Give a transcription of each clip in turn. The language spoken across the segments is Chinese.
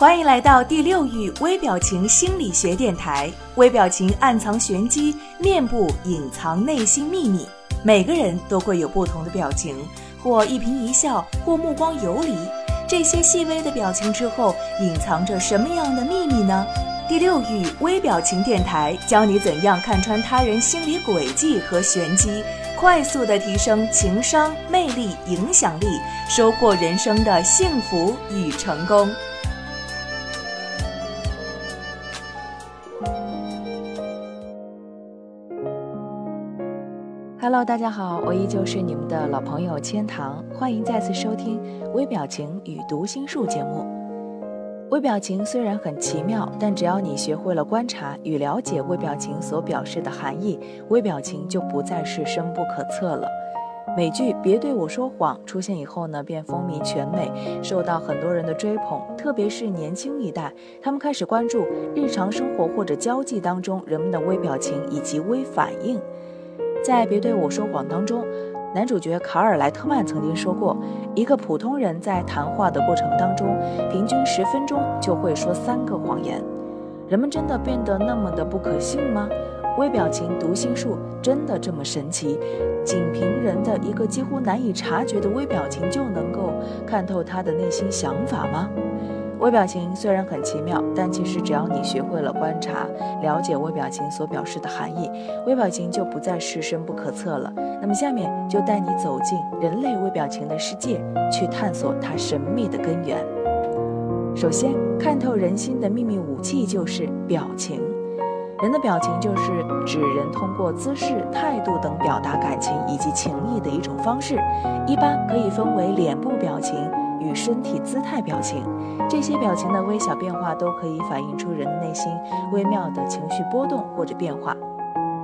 欢迎来到第六域微表情心理学电台。微表情暗藏玄机，面部隐藏内心秘密。每个人都会有不同的表情，或一颦一笑，或目光游离。这些细微的表情之后，隐藏着什么样的秘密呢？第六域微表情电台教你怎样看穿他人心理轨迹和玄机，快速的提升情商、魅力、影响力，收获人生的幸福与成功。Hello，大家好，我依旧是你们的老朋友千堂，欢迎再次收听微表情与读心术节目。微表情虽然很奇妙，但只要你学会了观察与了解微表情所表示的含义，微表情就不再是深不可测了。美剧《别对我说谎》出现以后呢，便风靡全美，受到很多人的追捧，特别是年轻一代，他们开始关注日常生活或者交际当中人们的微表情以及微反应。在《别对我说谎》当中。男主角卡尔莱特曼曾经说过，一个普通人在谈话的过程当中，平均十分钟就会说三个谎言。人们真的变得那么的不可信吗？微表情读心术真的这么神奇？仅凭人的一个几乎难以察觉的微表情，就能够看透他的内心想法吗？微表情虽然很奇妙，但其实只要你学会了观察、了解微表情所表示的含义，微表情就不再是深不可测了。那么下面就带你走进人类微表情的世界，去探索它神秘的根源。首先，看透人心的秘密武器就是表情。人的表情就是指人通过姿势、态度等表达感情以及情意的一种方式，一般可以分为脸部表情。与身体姿态表情，这些表情的微小变化都可以反映出人内心微妙的情绪波动或者变化。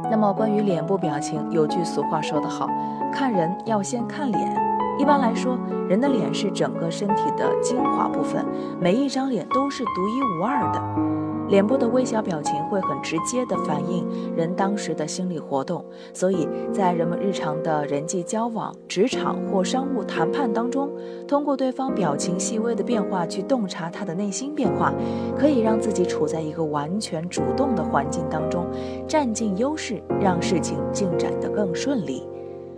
那么，关于脸部表情，有句俗话说得好：“看人要先看脸。”一般来说，人的脸是整个身体的精华部分，每一张脸都是独一无二的。脸部的微小表情会很直接地反映人当时的心理活动，所以在人们日常的人际交往、职场或商务谈判当中，通过对方表情细微的变化去洞察他的内心变化，可以让自己处在一个完全主动的环境当中，占尽优势，让事情进展得更顺利。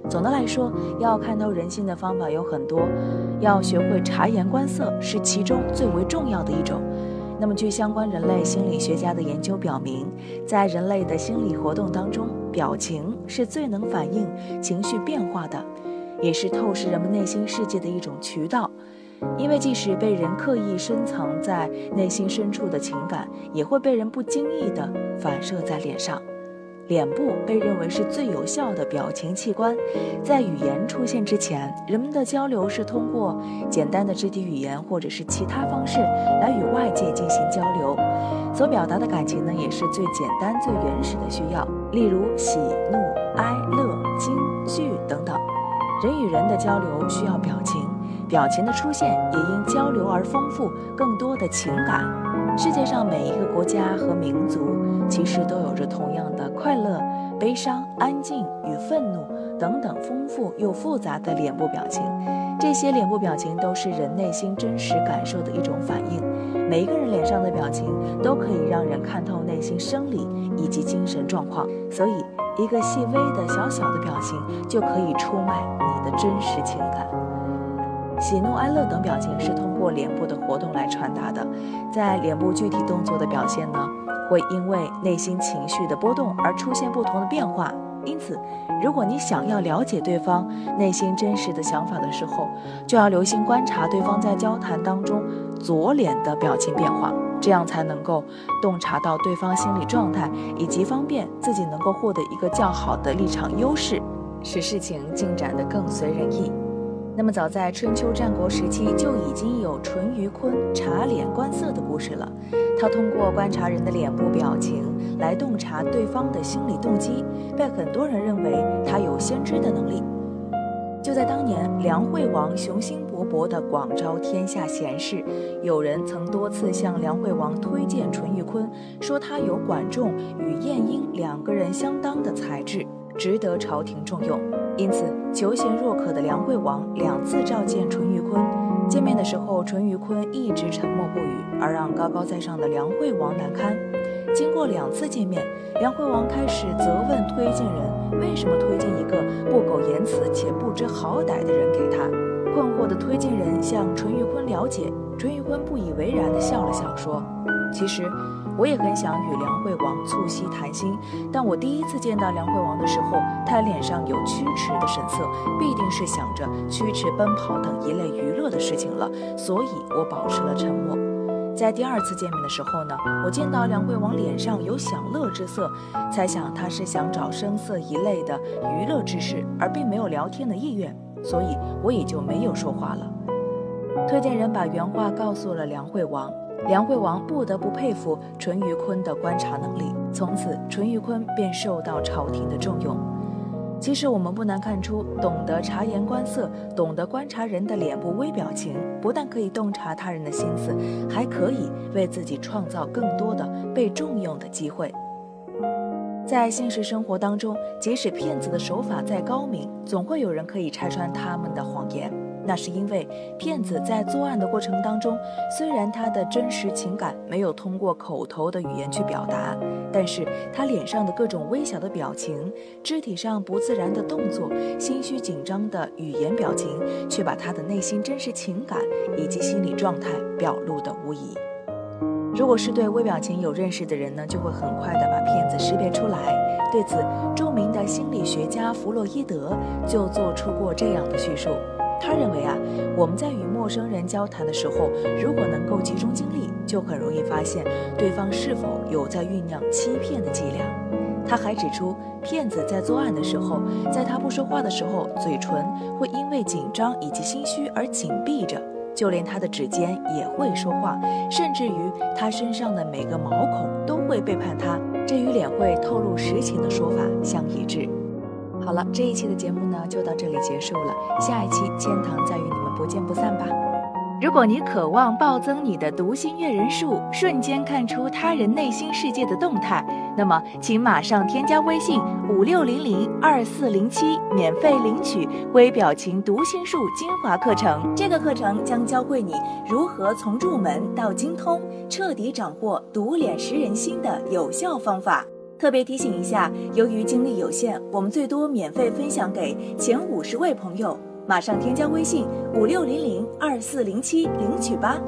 总的来说，要看透人心的方法有很多，要学会察言观色是其中最为重要的一种。那么，据相关人类心理学家的研究表明，在人类的心理活动当中，表情是最能反映情绪变化的，也是透视人们内心世界的一种渠道。因为即使被人刻意深藏在内心深处的情感，也会被人不经意地反射在脸上。脸部被认为是最有效的表情器官，在语言出现之前，人们的交流是通过简单的肢体语言或者是其他方式来与外界进行交流，所表达的感情呢，也是最简单、最原始的需要，例如喜怒哀乐惊惧等等。人与人的交流需要表情，表情的出现也因交流而丰富更多的情感。世界上每一个国家和民族。其实都有着同样的快乐、悲伤、安静与愤怒等等丰富又复杂的脸部表情。这些脸部表情都是人内心真实感受的一种反应。每一个人脸上的表情都可以让人看透内心生理以及精神状况。所以，一个细微的小小的表情就可以出卖你的真实情感。喜怒哀乐等表情是通过脸部的活动来传达的。在脸部具体动作的表现呢？会因为内心情绪的波动而出现不同的变化，因此，如果你想要了解对方内心真实的想法的时候，就要留心观察对方在交谈当中左脸的表情变化，这样才能够洞察到对方心理状态，以及方便自己能够获得一个较好的立场优势，使事情进展得更随人意。那么，早在春秋战国时期就已经有淳于髡察脸观色的故事了。他通过观察人的脸部表情来洞察对方的心理动机，被很多人认为他有先知的能力。就在当年，梁惠王雄心勃勃地广招天下贤士，有人曾多次向梁惠王推荐淳于髡，说他有管仲与晏婴两个人相当的才智，值得朝廷重用。因此，求贤若渴的梁惠王两次召见淳于髡。见面的时候，淳于髡一直沉默不语，而让高高在上的梁惠王难堪。经过两次见面，梁惠王开始责问推荐人为什么推荐一个不苟言辞且不知好歹的人给他。困惑的推荐人向淳于髡了解，淳于髡不以为然地笑了笑，说：“其实我也很想与梁惠王促膝谈心，但我第一次见到梁惠王的时候，他脸上有驱驰的神色，必定是想着驱驰奔跑等一类娱乐的事情了，所以我保持了沉默。在第二次见面的时候呢，我见到梁惠王脸上有享乐之色，猜想他是想找声色一类的娱乐之事，而并没有聊天的意愿。”所以我也就没有说话了。推荐人把原话告诉了梁惠王，梁惠王不得不佩服淳于髡的观察能力。从此，淳于髡便受到朝廷的重用。其实我们不难看出，懂得察言观色，懂得观察人的脸部微表情，不但可以洞察他人的心思，还可以为自己创造更多的被重用的机会。在现实生活当中，即使骗子的手法再高明，总会有人可以拆穿他们的谎言。那是因为骗子在作案的过程当中，虽然他的真实情感没有通过口头的语言去表达，但是他脸上的各种微小的表情、肢体上不自然的动作、心虚紧张的语言表情，却把他的内心真实情感以及心理状态表露的无遗。如果是对微表情有认识的人呢，就会很快的把骗子识别出来。对此，著名的心理学家弗洛伊德就做出过这样的叙述。他认为啊，我们在与陌生人交谈的时候，如果能够集中精力，就很容易发现对方是否有在酝酿欺骗的伎俩。他还指出，骗子在作案的时候，在他不说话的时候，嘴唇会因为紧张以及心虚而紧闭着。就连他的指尖也会说话，甚至于他身上的每个毛孔都会背叛他，这与脸会透露实情的说法相一致。好了，这一期的节目呢就到这里结束了，下一期千堂再与你们不见不散吧。如果你渴望暴增你的读心阅人数，瞬间看出他人内心世界的动态，那么请马上添加微信五六零零二四零七，免费领取微表情读心术精华课程。这个课程将教会你如何从入门到精通，彻底掌握读脸识人心的有效方法。特别提醒一下，由于精力有限，我们最多免费分享给前五十位朋友。马上添加微信五六零零二四零七领取吧。